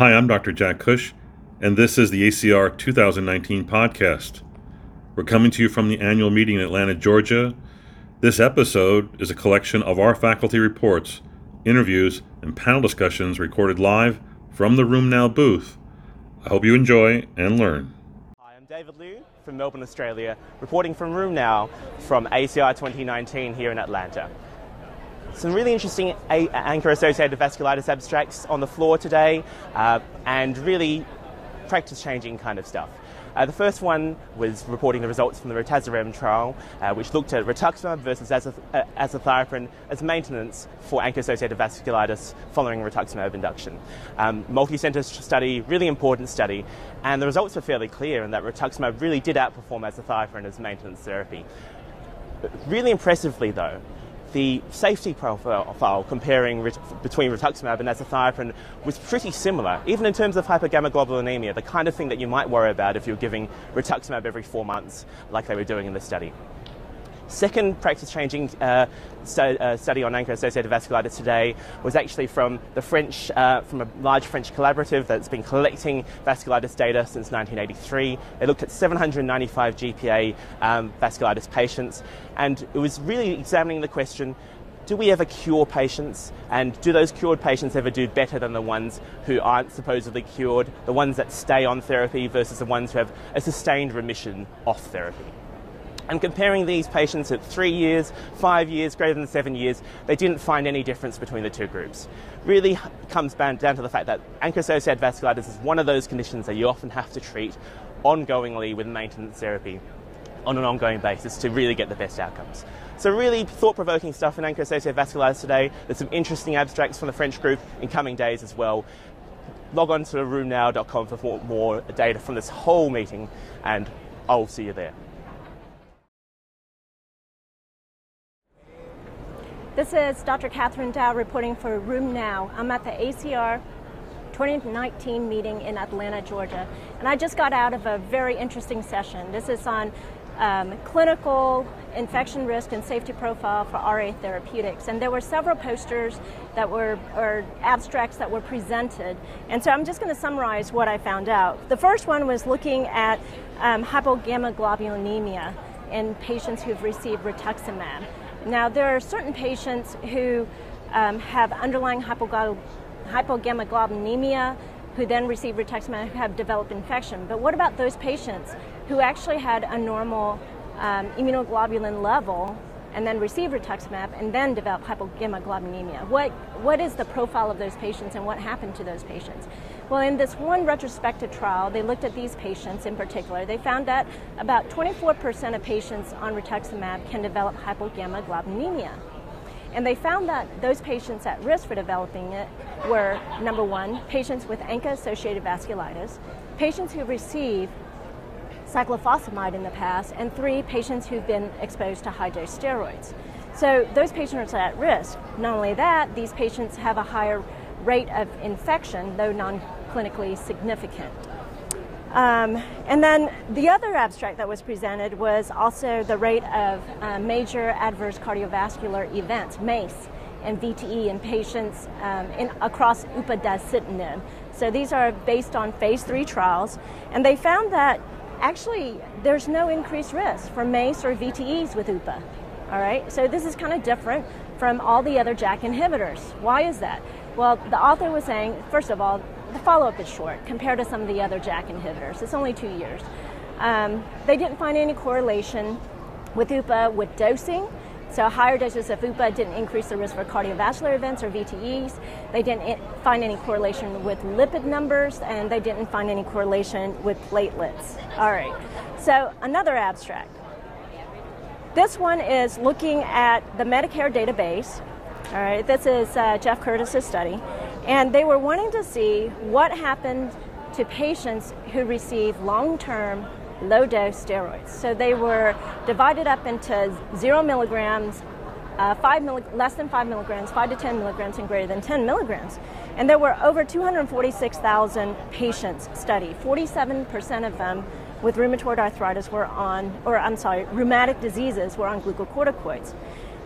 Hi, I'm Dr. Jack Cush, and this is the ACR 2019 podcast. We're coming to you from the annual meeting in Atlanta, Georgia. This episode is a collection of our faculty reports, interviews, and panel discussions recorded live from the RheumNow booth. I hope you enjoy and learn. Hi, I'm David Liew from Melbourne, Australia, reporting from RheumNow from ACR 2019 here in Atlanta. Some really interesting ANCA associated vasculitis abstracts on the floor today, uh, and really practice changing kind of stuff. Uh, the first one was reporting the results from the RITAZAREM trial, uh, which looked at rituximab versus azath- uh, azathioprine as maintenance for ANCA-associated vasculitis following rituximab induction. Um, multi-center study, really important study, and the results were fairly clear in that rituximab really did outperform azathioprine as maintenance therapy. Really impressively, though, the safety profile comparing between rituximab and azathioprine was pretty similar, even in terms of hypergammaglobulinemia, the kind of thing that you might worry about if you're giving rituximab every four months, like they were doing in the study. Second practice changing uh, study on ANCA-associated vasculitis today was actually from the French, uh, from a large French collaborative that's been collecting vasculitis data since 1983. They looked at 795 GPA um, vasculitis patients, and it was really examining the question do we ever cure patients? And do those cured patients ever do better than the ones who aren't supposedly cured, the ones that stay on therapy versus the ones who have a sustained remission off therapy? And comparing these patients at three years, five years, greater than seven years, they didn't find any difference between the two groups. Really comes down to the fact that ANCA-associated vasculitis is one of those conditions that you often have to treat ongoingly with maintenance therapy on an ongoing basis to really get the best outcomes. So really thought-provoking stuff in ANCA-associated vasculitis today. There's some interesting abstracts from the French group in coming days as well. Log on to rheumnow.com for more data from this whole meeting and I'll see you there. This is Dr. Kathryn Dao reporting for RheumNow. I'm at the ACR 2019 meeting in Atlanta, Georgia, and I just got out of a very interesting session. This is on um, clinical infection risk and safety profile for RA therapeutics. And there were several posters that were, or abstracts that were presented. And so I'm just going to summarize what I found out. The first one was looking at um, hypogammaglobulinemia in patients who've received rituximab. Now, there are certain patients who um, have underlying hypogammaglobulinemia who then receive rituximab who have developed infection. But what about those patients who actually had a normal um, immunoglobulin level and then receive rituximab and then develop hypogammaglobulinemia? What, what is the profile of those patients and what happened to those patients? Well, in this one retrospective trial, they looked at these patients in particular. They found that about 24% of patients on rituximab can develop hypogammaglobulinemia. And they found that those patients at risk for developing it were number one, patients with ANCA associated vasculitis, patients who receive cyclophosphamide in the past, and three, patients who've been exposed to high dose steroids. So those patients are at risk. Not only that, these patients have a higher rate of infection, though non clinically significant. Um, and then the other abstract that was presented was also the rate of uh, major adverse cardiovascular events, MACE, and VTE in patients um, in, across upadacitinib. So these are based on phase three trials, and they found that actually there's no increased risk for MACE or VTEs with UPA. All right, so this is kind of different from all the other JAK inhibitors. Why is that? Well, the author was saying, first of all, the follow up is short compared to some of the other JAK inhibitors. It's only two years. Um, they didn't find any correlation with UPA with dosing. So higher doses of UPA didn't increase the risk for cardiovascular events or VTEs. They didn't find any correlation with lipid numbers, and they didn't find any correlation with platelets. All right. So another abstract. This one is looking at the Medicare database all right, this is uh, Jeff Curtis's study, and they were wanting to see what happened to patients who receive long-term low-dose steroids. So they were divided up into zero milligrams, uh, five milli- less than five milligrams, five to ten milligrams, and greater than 10 milligrams. And there were over 246,000 patients studied. 47% of them with rheumatoid arthritis were on, or I'm sorry, rheumatic diseases were on glucocorticoids.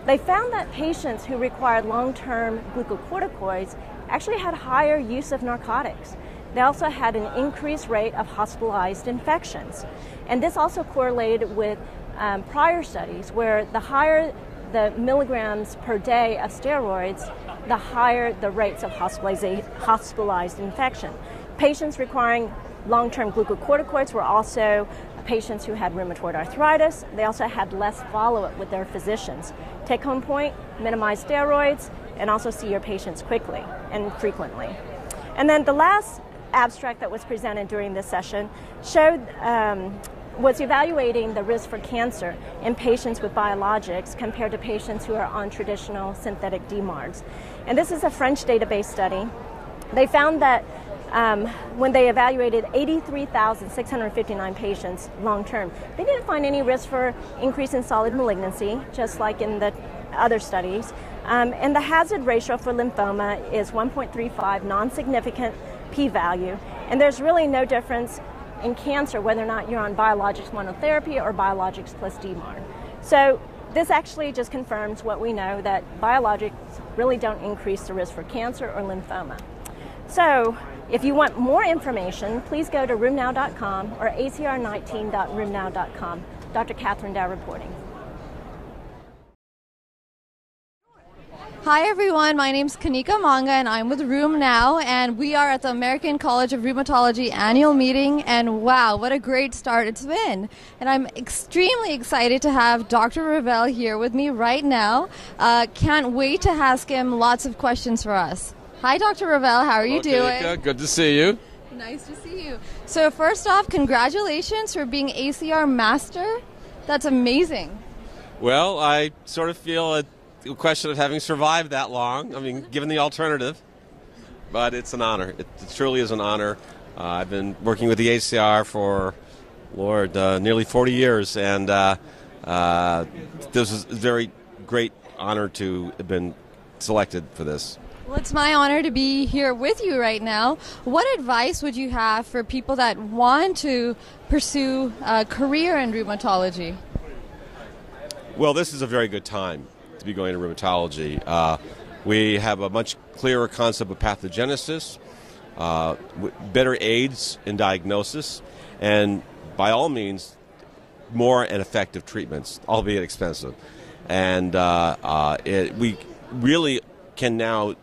They found that patients who required long term glucocorticoids actually had higher use of narcotics. they also had an increased rate of hospitalized infections. And this also correlated with um, prior studies where the higher the milligrams per day of steroids, the higher the rates of hospitalized infection. Patients requiring long term glucocorticoids were also patients who had rheumatoid arthritis. They also had less follow up with their physicians. Take home point minimize steroids and also see your patients quickly and frequently. And then the last abstract that was presented during this session showed um, was evaluating the risk for cancer in patients with biologics compared to patients who are on traditional synthetic DMARDs. And this is a French database study. They found that um, when they evaluated 83,659 patients long term, they didn't find any risk for increase in solid malignancy, just like in the other studies. Um, and the hazard ratio for lymphoma is 1.35, non significant p value. And there's really no difference in cancer whether or not you're on biologics monotherapy or biologics plus DMARD. So this actually just confirms what we know that biologics really don't increase the risk for cancer or lymphoma. So if you want more information, please go to rheumnow.com or acr19.rheumnow.com. Dr. Kathryn Dao reporting. Hi everyone, my name is Kanika Monga and I'm with RheumNow and we are at the American College of Rheumatology annual meeting and wow, what a great start it's been. And I'm extremely excited to have Dr. Ravel here with me right now. Uh, can't wait to ask him lots of questions for us. Hi Dr. Ravel, how are you okay, doing? Good to see you. Nice to see you. So first off, congratulations for being ACR Master. That's amazing. Well, I sort of feel a question of having survived that long. I mean, given the alternative, but it's an honor. It, it truly is an honor. Uh, I've been working with the ACR for, Lord, uh, nearly 40 years, and uh, uh, this is a very great honor to have been selected for this. Well, it's my honor to be here with you right now. What advice would you have for people that want to pursue a career in rheumatology? Well, this is a very good time to be going to rheumatology. Uh, we have a much clearer concept of pathogenesis, uh, better aids in diagnosis, and by all means, more and effective treatments, albeit expensive. And uh, uh it, we really can now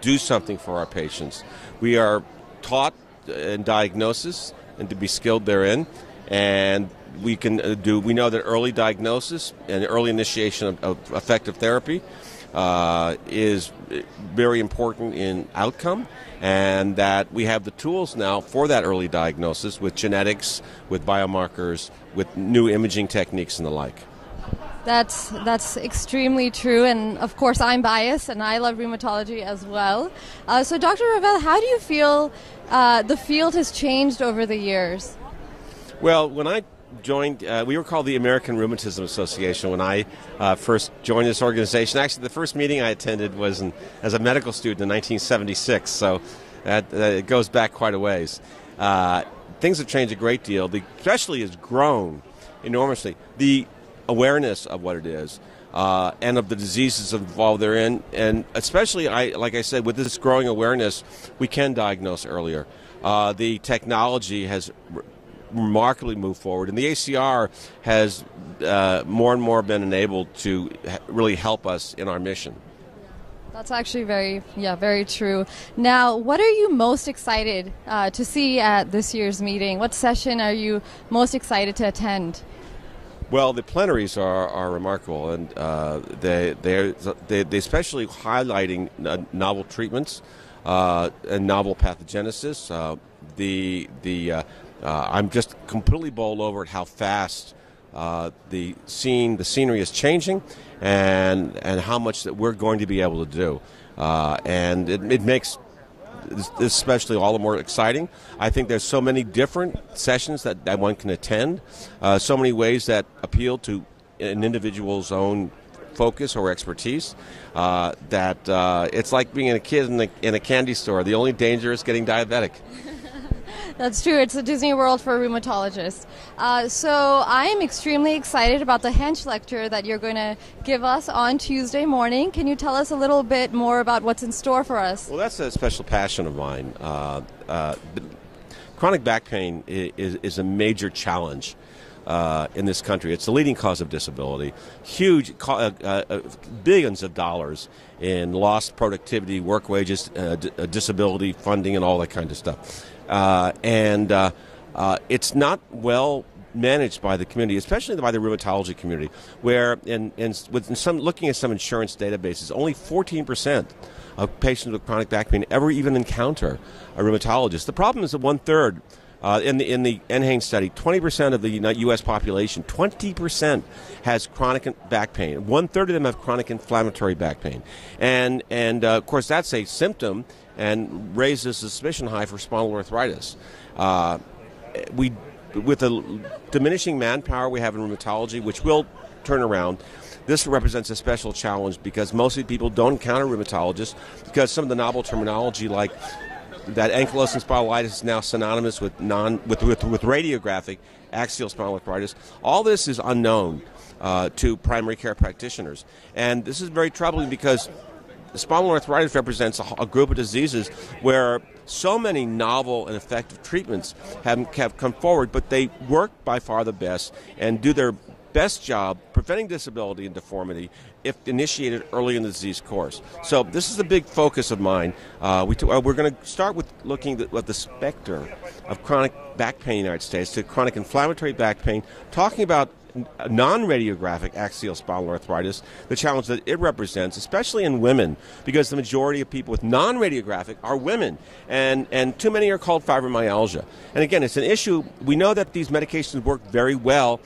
do something for our patients. We are taught in diagnosis and to be skilled therein, and we can uh, do. We know that early diagnosis and early initiation of, of effective therapy uh, is very important in outcome, and that we have the tools now for that early diagnosis with genetics, with biomarkers, with new imaging techniques, and the like. That's that's extremely true, and of course I'm biased, and I love rheumatology as well. Uh, so, Dr. Ravel, how do you feel uh, the field has changed over the years? Well, when I joined, uh, we were called the American Rheumatism Association when I uh, first joined this organization. Actually, the first meeting I attended was in, as a medical student in 1976, so that, it goes back quite a ways. Uh, things have changed a great deal. The specialty has grown enormously. The awareness of what it is. Uh, and of the diseases involved therein, and especially, I like I said, with this growing awareness, we can diagnose earlier. Uh, the technology has remarkably moved forward, and the ACR has uh, more and more been enabled to really help us in our mission. That's actually very, yeah, very true. Now, what are you most excited uh, to see at this year's meeting? What session are you most excited to attend? Well, the plenaries are, are remarkable, and uh, they, they they especially highlighting novel treatments uh, and novel pathogenesis. Uh, the the uh, I'm just completely bowled over at how fast uh, the scene, the scenery is changing, and and how much that we're going to be able to do, uh, and it, it makes this especially all the more exciting. I think there's so many different sessions that, that one can attend, uh, so many ways that appeal to an individual's own focus or expertise. Uh, that uh, it's like being a kid in, in a candy store. The only danger is getting diabetic. That's true. It's a Disney World for rheumatologists. Uh, so I am extremely excited about the Hench lecture that you're going to give us on Tuesday morning. Can you tell us a little bit more about what's in store for us? Well, that's a special passion of mine. Uh, uh, chronic back pain is, is a major challenge. Uh, in this country. It's the leading cause of disability. Huge, uh, uh, billions of dollars in lost productivity, work wages, uh, d- uh, disability funding, and all that kind of stuff. Uh, and it's not well managed by the community, especially by the rheumatology community, where in, in, with some looking at some insurance databases, only 14 percent of patients with chronic back pain ever even encounter a rheumatologist. The problem is that one third. Uh, in the in the NHANES study, 20% of the U.S. population, 20% has chronic back pain. One third of them have chronic inflammatory back pain, and and uh, of course that's a symptom and raises suspicion high for spondyloarthritis. Uh, we with the diminishing manpower we have in rheumatology, which will turn around, this represents a special challenge because mostly people don't encounter rheumatologists because some of the novel terminology like that ankylosing spondylitis is now synonymous with non with, with, with radiographic axial spondyloarthritis. All this is unknown uh, to primary care practitioners, and this is very troubling because spondyloarthritis represents a, a, group of diseases where so many novel and effective treatments have, have come forward, but they work by far the best and do their best job preventing disability and deformity if initiated early in the disease course. So this is a big focus of mine. Uh, we t- uh, we're going to start with looking at the specter of chronic back pain in the United States to chronic inflammatory back pain, talking about non-radiographic axial spondyloarthritis, the challenge that it represents, especially in women, because the majority of people with non-radiographic are women, and, and too many are called fibromyalgia. And again, it's an issue. We know that these medications work very well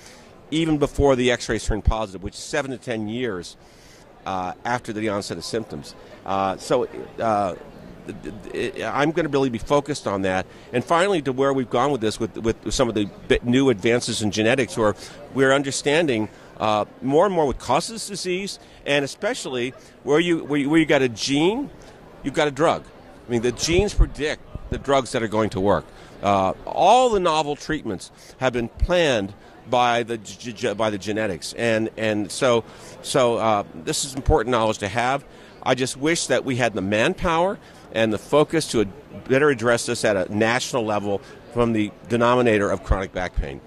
even before the x-rays turn positive, which is seven to ten years uh, after the onset of symptoms. Uh, so uh, I'm going to really be focused on that. And finally, to where we've gone with this, with, with some of the new advances in genetics, where we're understanding uh, more and more what causes disease, and especially where you, where you, where you got a gene, you've got a drug. I mean, the genes predict the drugs that are going to work. Uh, all the novel treatments have been planned by the by the genetics, and and so so uh, this is important knowledge to have. I just wish that we had the manpower and the focus to better address this at a national level from the denominator of chronic back pain.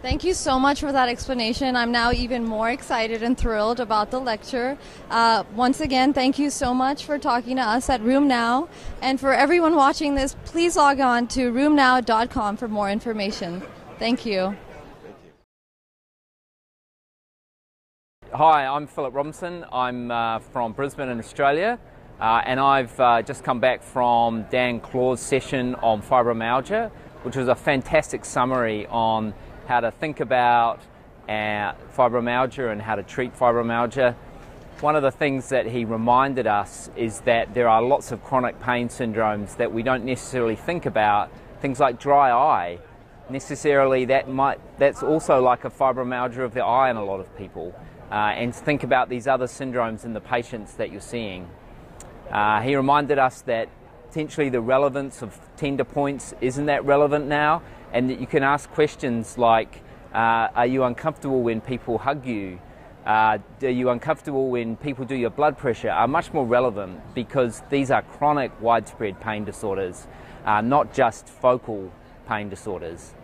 Thank you so much for that explanation. I'm now even more excited and thrilled about the lecture. Uh, once again, thank you so much for talking to us at RheumNow. And for everyone watching this, please log on to rheumnow.com for more information. Thank you. Hi, I'm Philip Robinson. I'm uh, from Brisbane in Australia, uh, and I've uh, just come back from Dan Clauw's session on fibromyalgia, which was a fantastic summary on how to think about uh, fibromyalgia and how to treat fibromyalgia. One of the things that he reminded us is that there are lots of chronic pain syndromes that we don't necessarily think about, things like dry eye. Necessarily, that might that's also like a fibromyalgia of the eye in a lot of people uh, and think about these other syndromes in the patients that you're seeing. Uh, he reminded us that potentially the relevance of tender points isn't that relevant now, and that you can ask questions like uh, Are you uncomfortable when people hug you? Uh, are you uncomfortable when people do your blood pressure? Are much more relevant because these are chronic, widespread pain disorders, uh, not just focal pain disorders.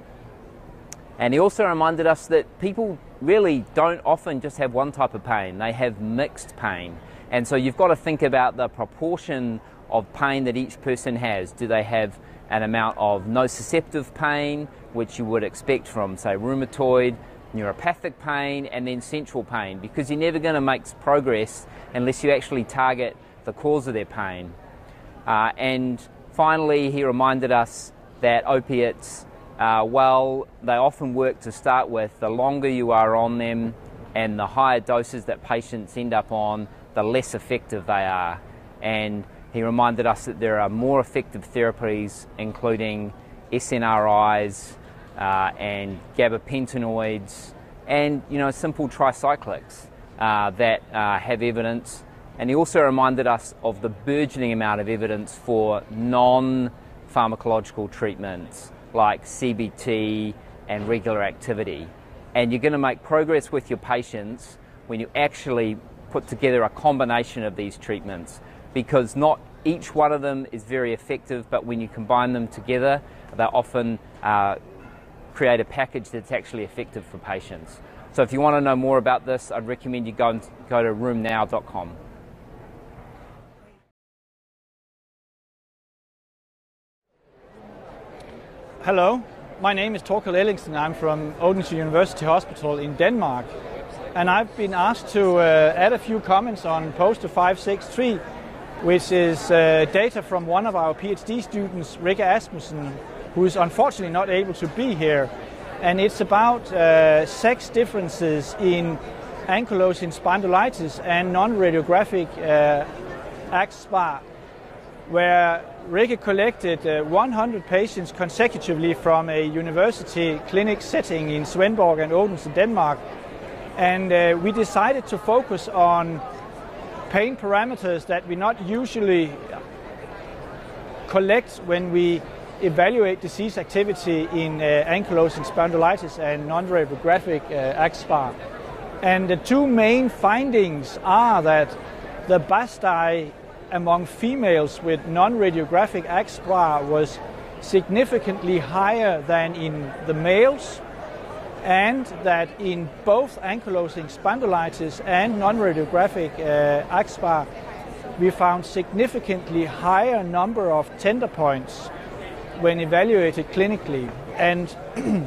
And he also reminded us that people really don't often just have one type of pain, they have mixed pain. And so you've got to think about the proportion of pain that each person has. Do they have an amount of nociceptive pain, which you would expect from, say, rheumatoid, neuropathic pain, and then central pain? Because you're never going to make progress unless you actually target the cause of their pain. Uh, and finally, he reminded us that opiates uh, well, they often work to start with. The longer you are on them and the higher doses that patients end up on, the less effective they are. And he reminded us that there are more effective therapies, including SNRIs uh, and gabapentinoids, and you know simple tricyclics uh, that uh, have evidence. And he also reminded us of the burgeoning amount of evidence for non pharmacological treatments like CBT and regular activity. And you're going to make progress with your patients when you actually put together a combination of these treatments because not each one of them is very effective, but when you combine them together, they often uh, create a package that's actually effective for patients. So if you want to know more about this, I'd recommend you go, and, go to rheumnow.com. Hello, my name is Torkel Ellingsen. I'm from Odense University Hospital in Denmark. And I've been asked to uh, add a few comments on poster 563, which is uh, data from one of our PhD students, Rikke Asmussen, who is unfortunately not able to be here. And it's about uh, sex differences in ankylosing spondylitis and non-radiographic uh, AxSpA, where Rikke collected uh, 100 patients consecutively from a university clinic setting in Svendborg and Odense, Denmark. And uh, we decided to focus on pain parameters that we not usually collect when we evaluate disease activity in uh, ankylosing spondylitis and non-radiographic uh, AxSpA. And the two main findings are that the BASDAI among females with non-radiographic AxSpA was significantly higher than in the males and that in both ankylosing spondylitis and non-radiographic uh, AxSpA we found significantly higher number of tender points when evaluated clinically. And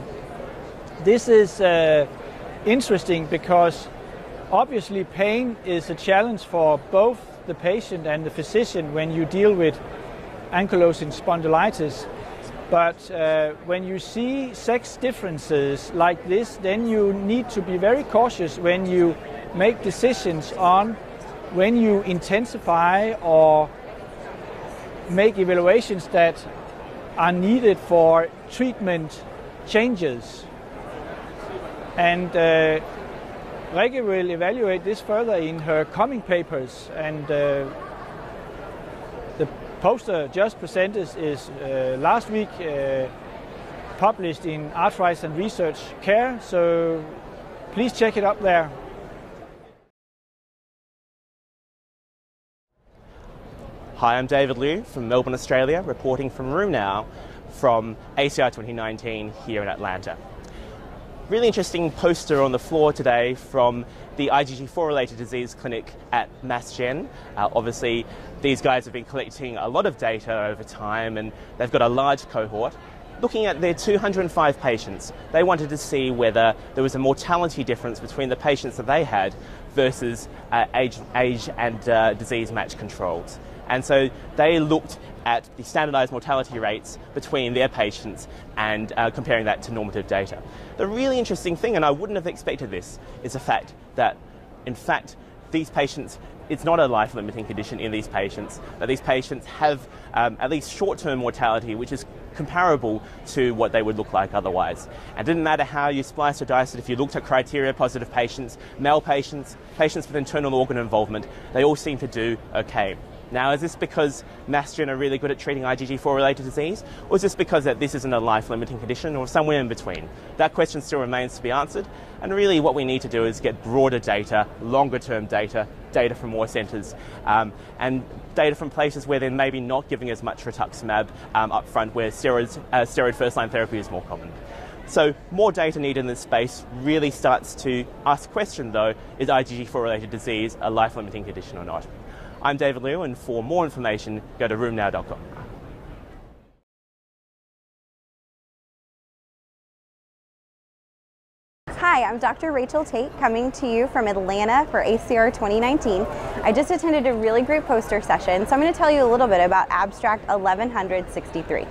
this is uh, interesting because obviously pain is a challenge for both the patient and the physician when you deal with ankylosing spondylitis. But uh, when you see sex differences like this, then you need to be very cautious when you make decisions on when you intensify or make evaluations that are needed for treatment changes. And uh, Rikke will evaluate this further in her coming papers and uh, poster just presented is uh, last week uh, published in Arthritis and Research Care, so please check it up there. Hi, I'm David Liew from Melbourne, Australia, reporting from RheumNow from ACR 2019 here in Atlanta. Really interesting poster on the floor today from the IgG4 related disease clinic at MassGen. Uh, obviously, these guys have been collecting a lot of data over time and they've got a large cohort. Looking at their 205 patients, they wanted to see whether there was a mortality difference between the patients that they had versus uh, age, age and uh, disease match controls. And so they looked at the standardized mortality rates between their patients and uh, comparing that to normative data. The really interesting thing, and I wouldn't have expected this, is the fact that, in fact, these patients, it's not a life limiting condition in these patients, that these patients have um, at least short term mortality, which is comparable to what they would look like otherwise. And it didn't matter how you spliced or diced it, if you looked at criteria positive patients, male patients, patients with internal organ involvement, they all seem to do okay. Now, is this because MassGen are really good at treating IgG4 related disease, or is this because that this isn't a life limiting condition, or somewhere in between? That question still remains to be answered, and really what we need to do is get broader data, longer term data, data from more centres, um, and data from places where they're maybe not giving as much rituximab um, up front, where steroids, uh, steroid first line therapy is more common. So more data needed in this space really starts to ask question though, is IgG4 related disease a life limiting condition or not? I'm David Liew, and for more information, go to rheumnow.com. Hi, I'm Dr. Rachel Tate coming to you from Atlanta for ACR 2019. I just attended a really great poster session, so I'm going to tell you a little bit about Abstract 1163.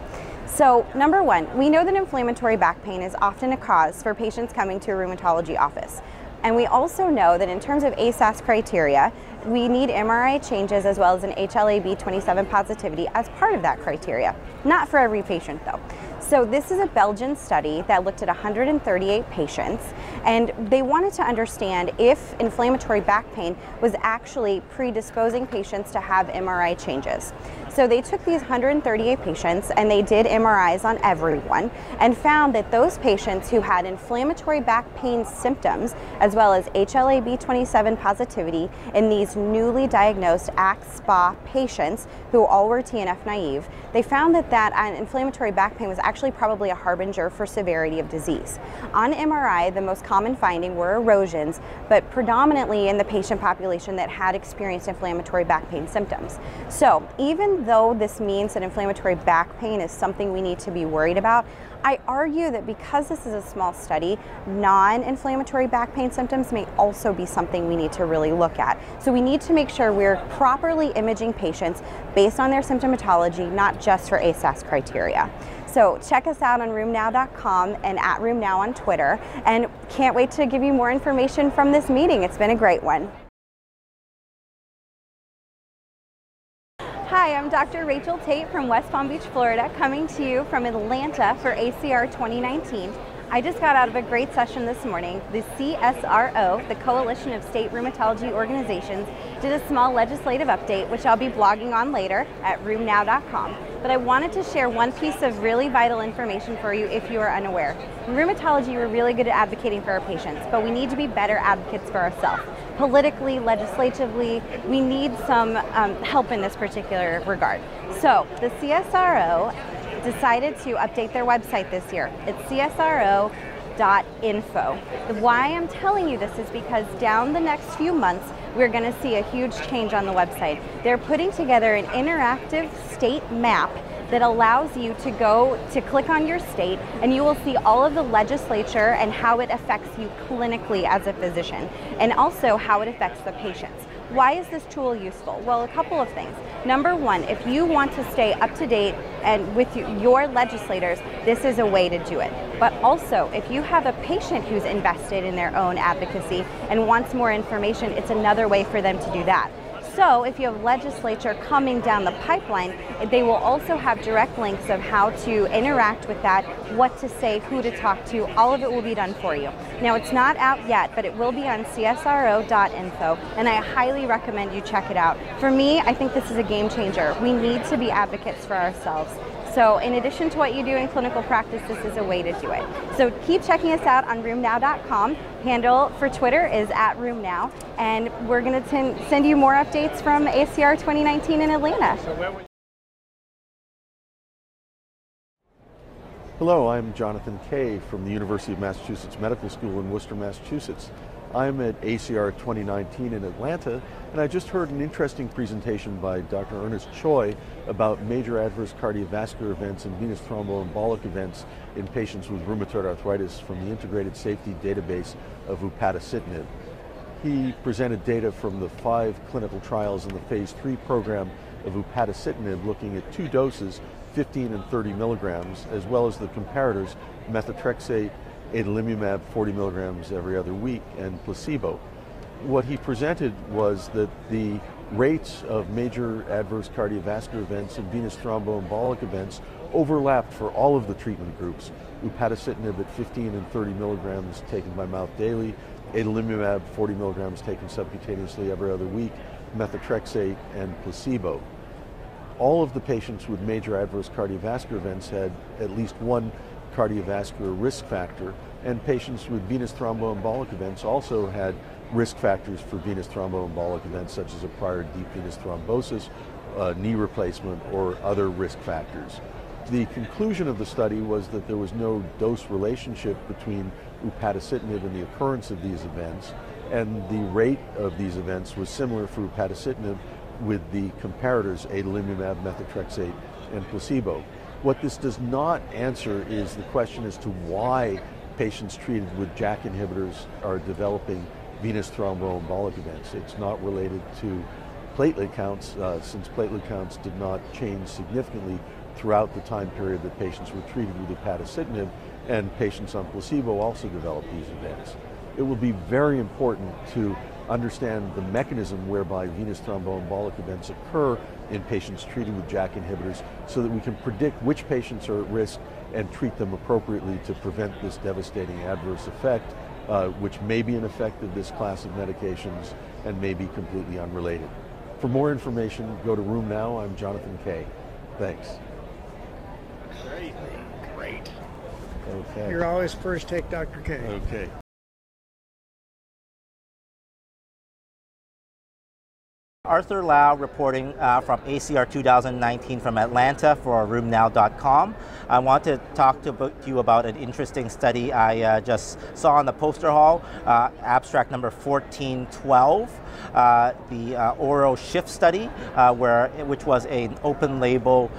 So, number one, we know that inflammatory back pain is often a cause for patients coming to a rheumatology office. And we also know that in terms of ASAS criteria, we need MRI changes as well as an HLA-B27 positivity as part of that criteria. Not for every patient though. So this is a Belgian study that looked at 138 patients and they wanted to understand if inflammatory back pain was actually predisposing patients to have MRI changes. So they took these 138 patients and they did MRIs on everyone and found that those patients who had inflammatory back pain symptoms as well as HLA-B27 positivity in these newly diagnosed AxSpA patients who all were TNF naive, they found that that uh, inflammatory back pain was actually probably a harbinger for severity of disease. On MRI, the most common finding were erosions, but predominantly in the patient population that had experienced inflammatory back pain symptoms. So even though this means that inflammatory back pain is something we need to be worried about, I argue that because this is a small study, non inflammatory back pain symptoms may also be something we need to really look at. So we need to make sure we're properly imaging patients based on their symptomatology, not just for ASAS criteria. So check us out on rheumnow.com and at rheumnow on Twitter. And can't wait to give you more information from this meeting. It's been a great one. Hi, I'm Dr. Rachel Tate from West Palm Beach, Florida, coming to you from Atlanta for ACR 2019. I just got out of a great session this morning. The CSRO, the Coalition of State Rheumatology Organizations, did a small legislative update, which I'll be blogging on later at rheumnow.com. But I wanted to share one piece of really vital information for you if you are unaware. In rheumatology, we're really good at advocating for our patients, but we need to be better advocates for ourselves politically, legislatively, we need some um, help in this particular regard. So the CSRO decided to update their website this year. It's csro.info. Why I'm telling you this is because down the next few months, we're going to see a huge change on the website. They're putting together an interactive state map that allows you to go to click on your state and you will see all of the legislature and how it affects you clinically as a physician and also how it affects the patients. Why is this tool useful? Well, a couple of things. Number one, if you want to stay up to date and with your legislators, this is a way to do it. But also, if you have a patient who's invested in their own advocacy and wants more information, it's another way for them to do that. So if you have legislature coming down the pipeline, they will also have direct links of how to interact with that, what to say, who to talk to. All of it will be done for you. Now it's not out yet, but it will be on csro.info, and I highly recommend you check it out. For me, I think this is a game changer. We need to be advocates for ourselves. So in addition to what you do in clinical practice, this is a way to do it. So keep checking us out on rheumnow.com. Handle for Twitter is at rheumnow. And we're going to send you more updates from ACR 2019 in Atlanta. Hello, I'm Jonathan Kay from the University of Massachusetts Medical School in Worcester, Massachusetts. I'm at ACR 2019 in Atlanta, and I just heard an interesting presentation by Dr. Ernest Choy about major adverse cardiovascular events and venous thromboembolic events in patients with rheumatoid arthritis from the Integrated Safety Database of upadacitinib. He presented data from the five clinical trials in the phase three program of upadacitinib looking at two doses, 15 and 30 milligrams, as well as the comparators, methotrexate adalimumab 40 milligrams every other week and placebo. What he presented was that the rates of major adverse cardiovascular events and venous thromboembolic events overlapped for all of the treatment groups. Upadacitinib at 15 and 30 milligrams taken by mouth daily, adalimumab 40 milligrams taken subcutaneously every other week, methotrexate, and placebo. All of the patients with major adverse cardiovascular events had at least one cardiovascular risk factor, and patients with venous thromboembolic events also had risk factors for venous thromboembolic events, such as a prior deep venous thrombosis, uh, knee replacement, or other risk factors. The conclusion of the study was that there was no dose relationship between upadacitinib and the occurrence of these events, and the rate of these events was similar for upadacitinib with the comparators adalimumab, methotrexate, and placebo. What this does not answer is the question as to why patients treated with JAK inhibitors are developing venous thromboembolic events. It's not related to platelet counts, uh, since platelet counts did not change significantly throughout the time period that patients were treated with upadacitinib, and patients on placebo also developed these events. It will be very important to understand the mechanism whereby venous thromboembolic events occur in patients treated with JAK inhibitors so that we can predict which patients are at risk and treat them appropriately to prevent this devastating adverse effect, uh, which may be an effect of this class of medications and may be completely unrelated. For more information, go to RheumNow. I'm Jonathan Kay. Thanks. Great. Great. Okay. You're always first take Dr. K. Okay. Arthur Lau reporting uh, from ACR 2019 from Atlanta for RheumNow.com. I want to talk to, you about an interesting study I uh, just saw on the poster hall, uh, abstract number 1412. Uh, the uh, ORAL Shift study, uh, where which was an open label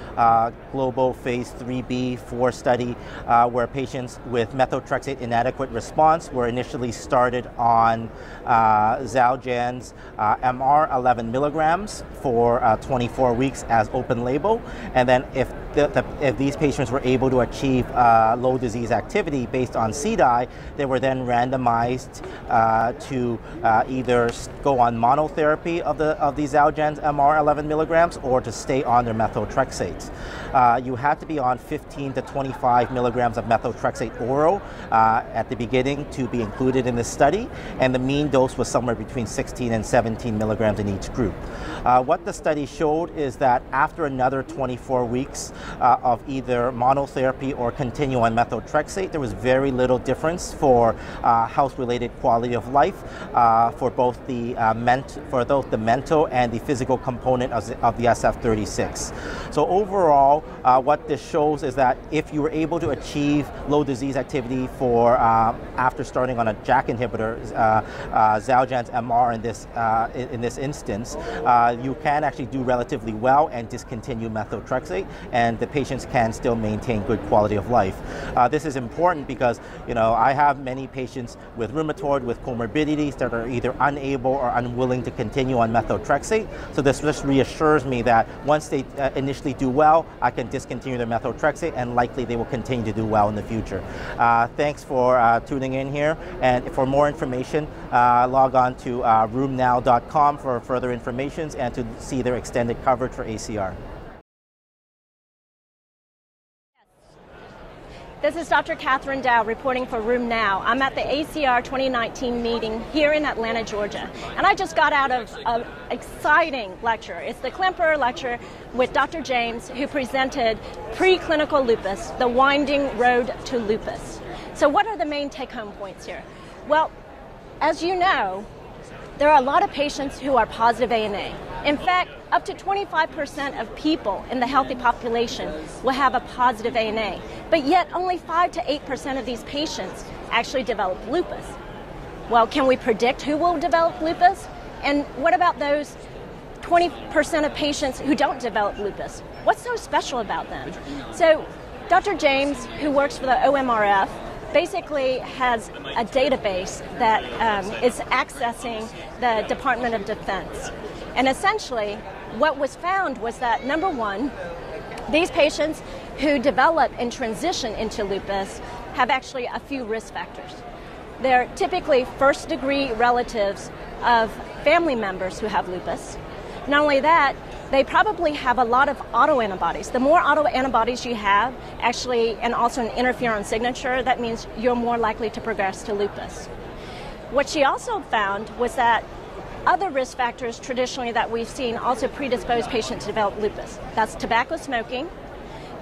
global phase 3b4 study where patients with methotrexate inadequate response were initially started on Xeljanz MR 11 milligrams for uh, 24 weeks as open label, and then if the, if these patients were able to achieve low disease activity based on CDAI, they were then randomized to either go on monotherapy of the of these Xeljanz MR 11 milligrams or to stay on their methotrexate. Uh, you had to be on 15 to 25 milligrams of methotrexate oral uh, at the beginning to be included in this study, and the mean dose was somewhere between 16 and 17 milligrams in each group. Uh, what the study showed is that after another 24 weeks uh, of either monotherapy or continue on methotrexate, there was very little difference for uh, health-related quality of life uh, for both the ment- for both the mental and the physical component of the, of the SF36. So overall, uh, what this shows is that if you were able to achieve low disease activity for uh, after starting on a JAK inhibitor, uh, uh Xeljanz MR in this uh, in this instance, uh, you can actually do relatively well and discontinue methotrexate, and the patients can still maintain good quality of life. this is important because you know I have many patients with rheumatoid with comorbidities that are either unable or unwilling to continue on methotrexate. So this just reassures me that once they uh, initially do well, I can discontinue their methotrexate and likely they will continue to do well in the future. Uh, thanks for uh, tuning in here. And for more information, uh, log on to uh, rheumnow.com for further information and to see their extended coverage for ACR. This is Dr. Kathryn Dao reporting for RheumNow. I'm at the ACR 2019 meeting here in Atlanta, Georgia. And I just got out of an exciting lecture. It's the Klemperer lecture with Dr. James, who presented preclinical lupus, the winding road to lupus. So, what are the main take home points here? Well, as you know, there are a lot of patients who are positive ANA. In fact, up to 25% of people in the healthy population will have a positive ANA, but yet only 5 to 8% of these patients actually develop lupus. Well, can we predict who will develop lupus? And what about those 20% of patients who don't develop lupus? What's so special about them? So, Dr. James, who works for the OMRF, basically has a database that um, is accessing the Department of Defense. And essentially, what was found was that number one, these patients who develop and transition into lupus have actually a few risk factors. They're typically first degree relatives of family members who have lupus. Not only that, they probably have a lot of autoantibodies. The more autoantibodies you have, actually, and also an interferon signature, that means you're more likely to progress to lupus. What she also found was that other risk factors traditionally that we've seen also predispose patients to develop lupus. That's tobacco smoking,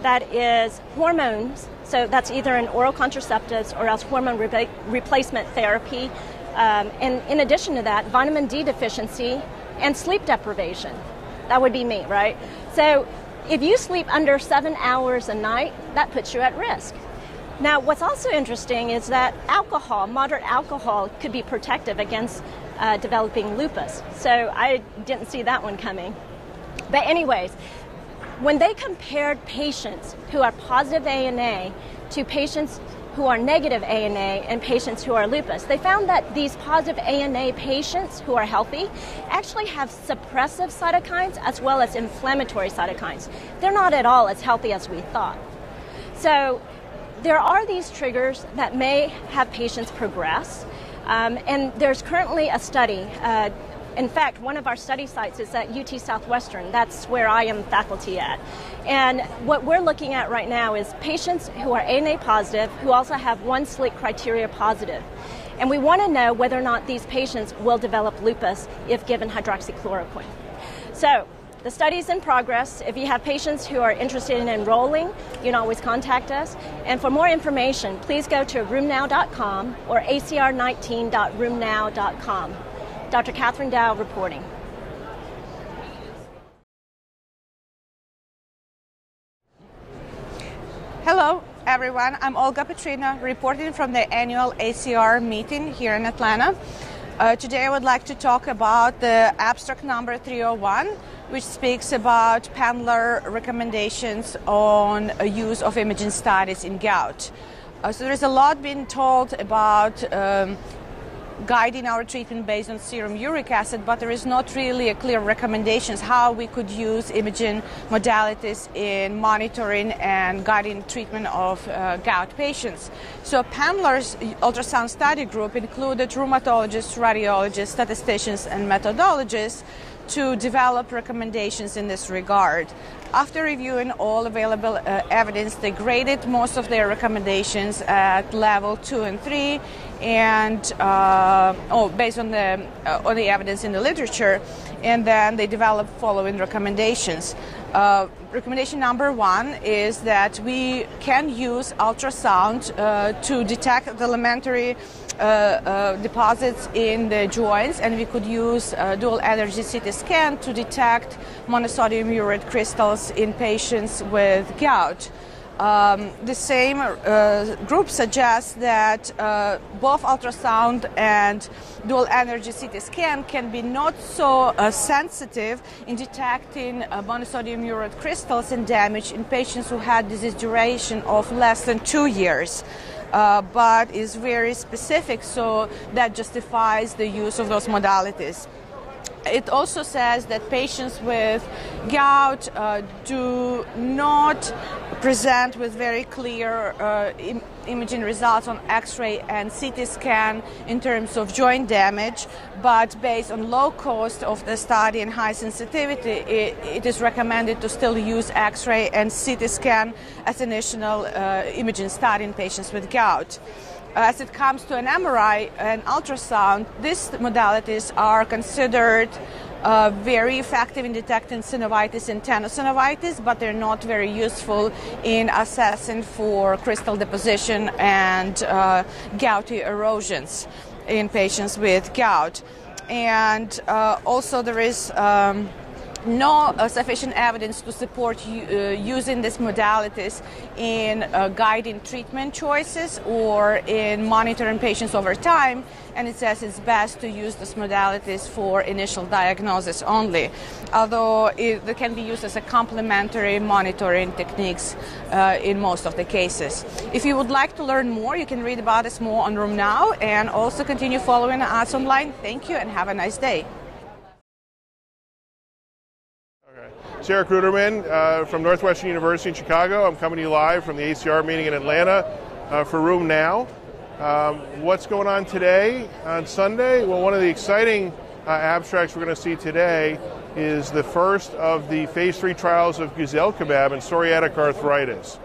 that is hormones, so that's either an oral contraceptives or else hormone re- replacement therapy. Um, and in addition to that, vitamin D deficiency and sleep deprivation. That would be me, right? So if you sleep under seven hours a night, that puts you at risk. Now, what's also interesting is that alcohol, moderate alcohol, could be protective against uh, developing lupus. So I didn't see that one coming. But, anyways, when they compared patients who are positive ANA to patients who are negative ANA and patients who are lupus, they found that these positive ANA patients who are healthy actually have suppressive cytokines as well as inflammatory cytokines. They're not at all as healthy as we thought. So, there are these triggers that may have patients progress. Um, and there's currently a study. Uh, in fact, one of our study sites is at UT Southwestern. That's where I am faculty at. And what we're looking at right now is patients who are ANA positive who also have one SLICC criteria positive. And we want to know whether or not these patients will develop lupus if given hydroxychloroquine. So, the study is in progress. If you have patients who are interested in enrolling, you can always contact us. And for more information, please go to rheumnow.com or acr19.rheumnow.com. Dr. Kathryn Dao reporting. Hello, everyone. I'm Olga Petryna, reporting from the annual ACR meeting here in Atlanta. Uh, today, I would like to talk about the abstract number 301, which speaks about PANLAR recommendations on use of imaging studies in gout. Uh, so, there's a lot being told about um, guiding our treatment based on serum uric acid, but there is not really a clear recommendations how we could use imaging modalities in monitoring and guiding treatment of uh, gout patients. So PANLAR's ultrasound study group included rheumatologists, radiologists, statisticians, and methodologists to develop recommendations in this regard. After reviewing all available uh, evidence, they graded most of their recommendations at level two and three, and uh, oh, based on the uh, on the evidence in the literature, and then they develop following recommendations. Uh, recommendation number one is that we can use ultrasound uh, to detect the elementary uh, uh, deposits in the joints, and we could use dual energy CT scan to detect monosodium urate crystals in patients with gout. Um, the same uh, group suggests that uh, both ultrasound and dual energy CT scan can be not so uh, sensitive in detecting uh, monosodium urate crystals and damage in patients who had disease duration of less than two years. Uh, but is very specific, so that justifies the use of those modalities. It also says that patients with gout uh, do not present with very clear uh, Im- imaging results on X-ray and CT scan in terms of joint damage, but based on low cost of the study and high sensitivity, it, it is recommended to still use X-ray and CT scan as initial uh, imaging study in patients with gout as it comes to an MRI and ultrasound, these modalities are considered uh, very effective in detecting synovitis and tenosynovitis, but they're not very useful in assessing for crystal deposition and uh, gouty erosions in patients with gout. And uh, also, there is um, no uh, sufficient evidence to support uh, using these modalities in uh, guiding treatment choices or in monitoring patients over time. And it says it's best to use these modalities for initial diagnosis only, although it, they can be used as a complementary monitoring techniques uh, in most of the cases. If you would like to learn more, you can read about this more on RheumNow and also continue following us online. Thank you and have a nice day. Sarah Ruderman uh, from Northwestern University in Chicago. I'm coming to you live from the ACR meeting in Atlanta uh, for RheumNow. Um, what's going on today on Sunday? Well, one of the exciting uh, abstracts we're going to see today is the first of the phase three trials of guselkumab in psoriatic arthritis.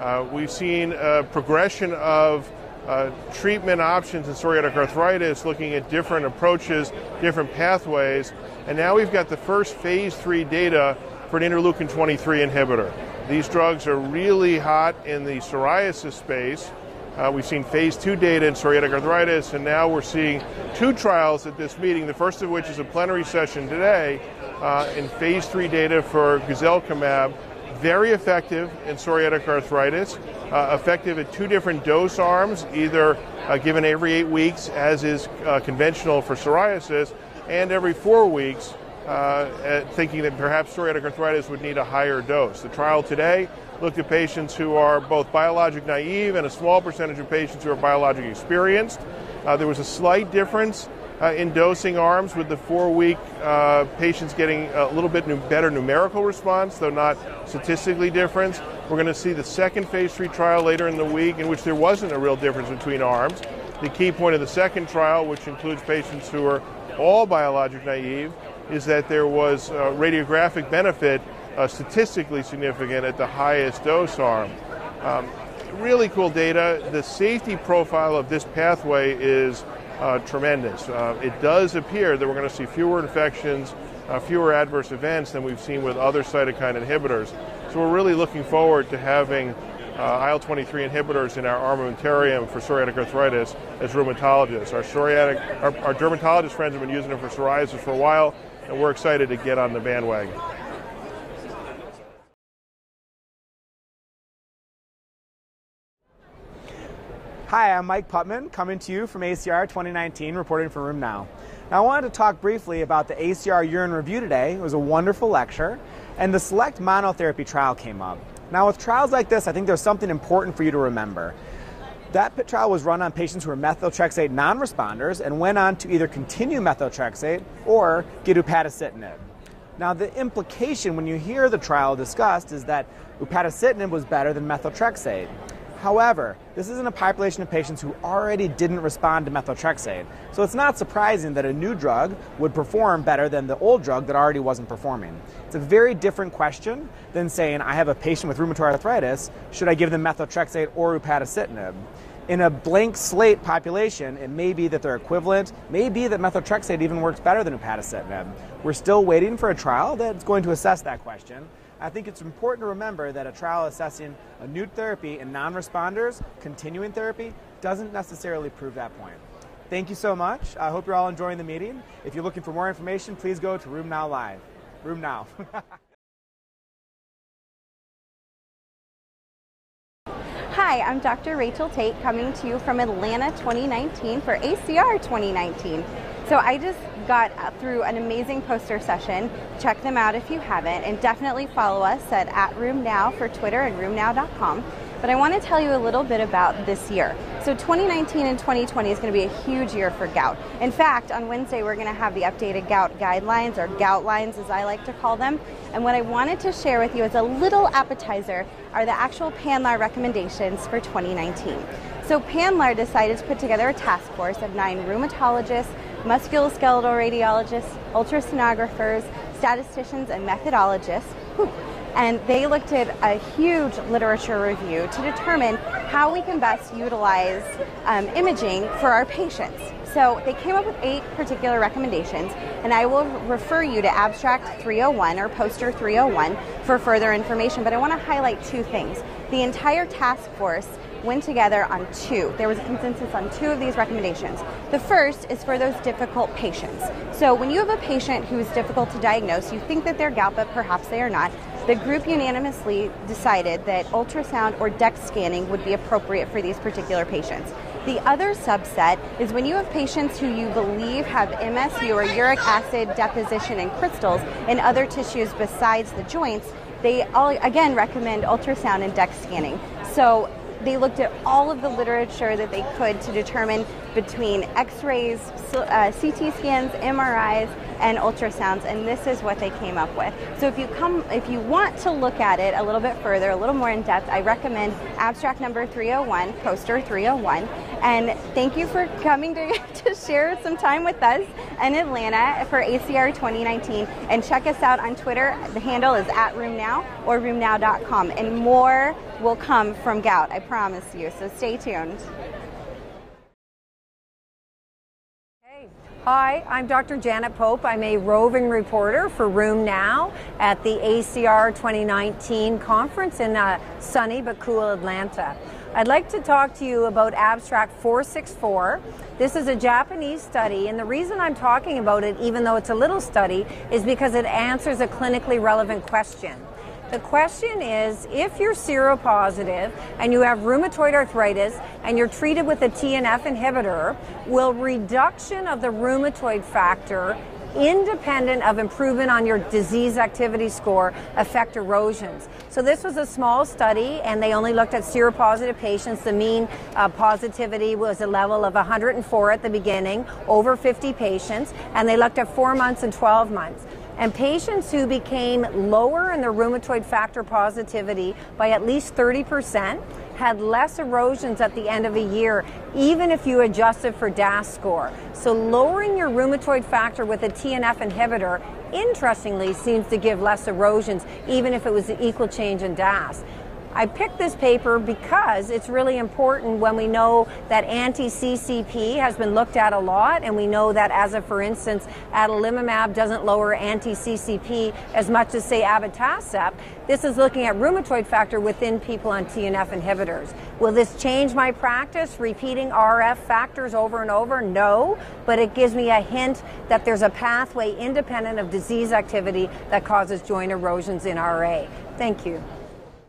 Uh, we've seen a progression of uh, treatment options in psoriatic arthritis, looking at different approaches, different pathways, and now we've got the first phase three data for an interleukin 23 inhibitor. These drugs are really hot in the psoriasis space. Uh, we've seen phase two data in psoriatic arthritis, and now we're seeing two trials at this meeting, the first of which is a plenary session today uh, in phase three data for guselkumab. Very effective in psoriatic arthritis, uh, effective at two different dose arms, either uh, given every eight weeks, as is uh, conventional for psoriasis, and every four weeks, uh, thinking that perhaps psoriatic arthritis would need a higher dose. The trial today looked at patients who are both biologic naive and a small percentage of patients who are biologic experienced. Uh, there was a slight difference uh, in dosing arms, with the four week uh, patients getting a little bit better numerical response, though not statistically different. We're going to see the second phase three trial later in the week, in which there wasn't a real difference between arms. The key point of the second trial, which includes patients who are all biologic naive, is that there was radiographic benefit uh, statistically significant at the highest dose arm. Um, really cool data. The safety profile of this pathway is uh, tremendous. Uh, it does appear that we're going to see fewer infections uh, fewer adverse events than we've seen with other cytokine inhibitors. So we're really looking forward to having uh, IL-23 inhibitors in our armamentarium for psoriatic arthritis as rheumatologists. Our psoriatic, our, our dermatologist friends have been using them for psoriasis for a while, and we're excited to get on the bandwagon. Hi, I'm Mike Putman, coming to you from ACR 2019, reporting from RheumNow. Now, I wanted to talk briefly about the ACR year in review today. It was a wonderful lecture, and the select monotherapy trial came up. Now, with trials like this, I think there's something important for you to remember. That trial was run on patients who were methotrexate non responders and went on to either continue methotrexate or get upadacitinib. Now, the implication when you hear the trial discussed is that upadacitinib was better than methotrexate. However, this isn't a population of patients who already didn't respond to methotrexate, so it's not surprising that a new drug would perform better than the old drug that already wasn't performing. It's a very different question than saying, I have a patient with rheumatoid arthritis, should I give them methotrexate or upadacitinib? In a blank slate population, it may be that they're equivalent, may be that methotrexate even works better than upadacitinib. We're still waiting for a trial that's going to assess that question. I think it's important to remember that a trial assessing a new therapy in non responders, continuing therapy, doesn't necessarily prove that point. Thank you so much. I hope you're all enjoying the meeting. If you're looking for more information, please go to RheumNow Live. RheumNow. Hi, I'm Dr. Rachel Tate coming to you from Atlanta 2019 for ACR 2019. So I just got through an amazing poster session. Check them out if you haven't, and definitely follow us at, at RheumNow for Twitter and RheumNow.com. But I want to tell you a little bit about this year. So 2019 and 2020 is going to be a huge year for gout. In fact, on Wednesday we're going to have the updated gout guidelines, or gout lines as I like to call them. And what I wanted to share with you as a little appetizer are the actual PANLAR recommendations for 2019. So PANLAR decided to put together a task force of nine rheumatologists, musculoskeletal radiologists, ultrasonographers, statisticians, and methodologists. And they looked at a huge literature review to determine how we can best utilize um, imaging for our patients. So they came up with eight particular recommendations, and I will refer you to Abstract 301 or Poster 301 for further information. But I want to highlight two things. The entire task force went together on two. There was a consensus on two of these recommendations. The first is for those difficult patients. So when you have a patient who is difficult to diagnose, you think that they're gout, but perhaps they are not. The group unanimously decided that ultrasound or DECT scanning would be appropriate for these particular patients. The other subset is when you have patients who you believe have MSU or uric acid deposition and crystals in other tissues besides the joints, they all again recommend ultrasound and DECT scanning. So they looked at all of the literature that they could to determine between x-rays, uh, CT scans, MRIs, and ultrasounds, and this is what they came up with. So if you come, if you want to look at it a little bit further, a little more in depth, I recommend abstract number 301, poster 301. And thank you for coming to, to share some time with us in Atlanta for ACR 2019. And check us out on Twitter. The handle is at RheumNow or RheumNow.com, and more will come from Gout. I promise you. So stay tuned. Hi, I'm Dr. Janet Pope. I'm a roving reporter for RheumNow at the ACR 2019 conference in uh, sunny but cool Atlanta. I'd like to talk to you about Abstract 464. This is a Japanese study, and the reason I'm talking about it, even though it's a little study, is because it answers a clinically relevant question. The question is if you're seropositive and you have rheumatoid arthritis and you're treated with a TNF inhibitor, will reduction of the rheumatoid factor independent of improvement on your disease activity score affect erosions. So this was a small study and they only looked at seropositive patients. The mean uh, positivity was a level of 104 at the beginning, over 50 patients, and they looked at 4 months and 12 months. And patients who became lower in their rheumatoid factor positivity by at least 30% had less erosions at the end of a year, even if you adjusted for DAS score. So lowering your rheumatoid factor with a TNF inhibitor, interestingly, seems to give less erosions, even if it was an equal change in DAS. I picked this paper because it's really important when we know that anti-CCP has been looked at a lot, and we know that as a, for instance, adalimumab doesn't lower anti-CCP as much as, say, abatacept. This is looking at rheumatoid factor within people on TNF inhibitors. Will this change my practice, repeating RF factors over and over? No, but it gives me a hint that there's a pathway independent of disease activity that causes joint erosions in RA. Thank you.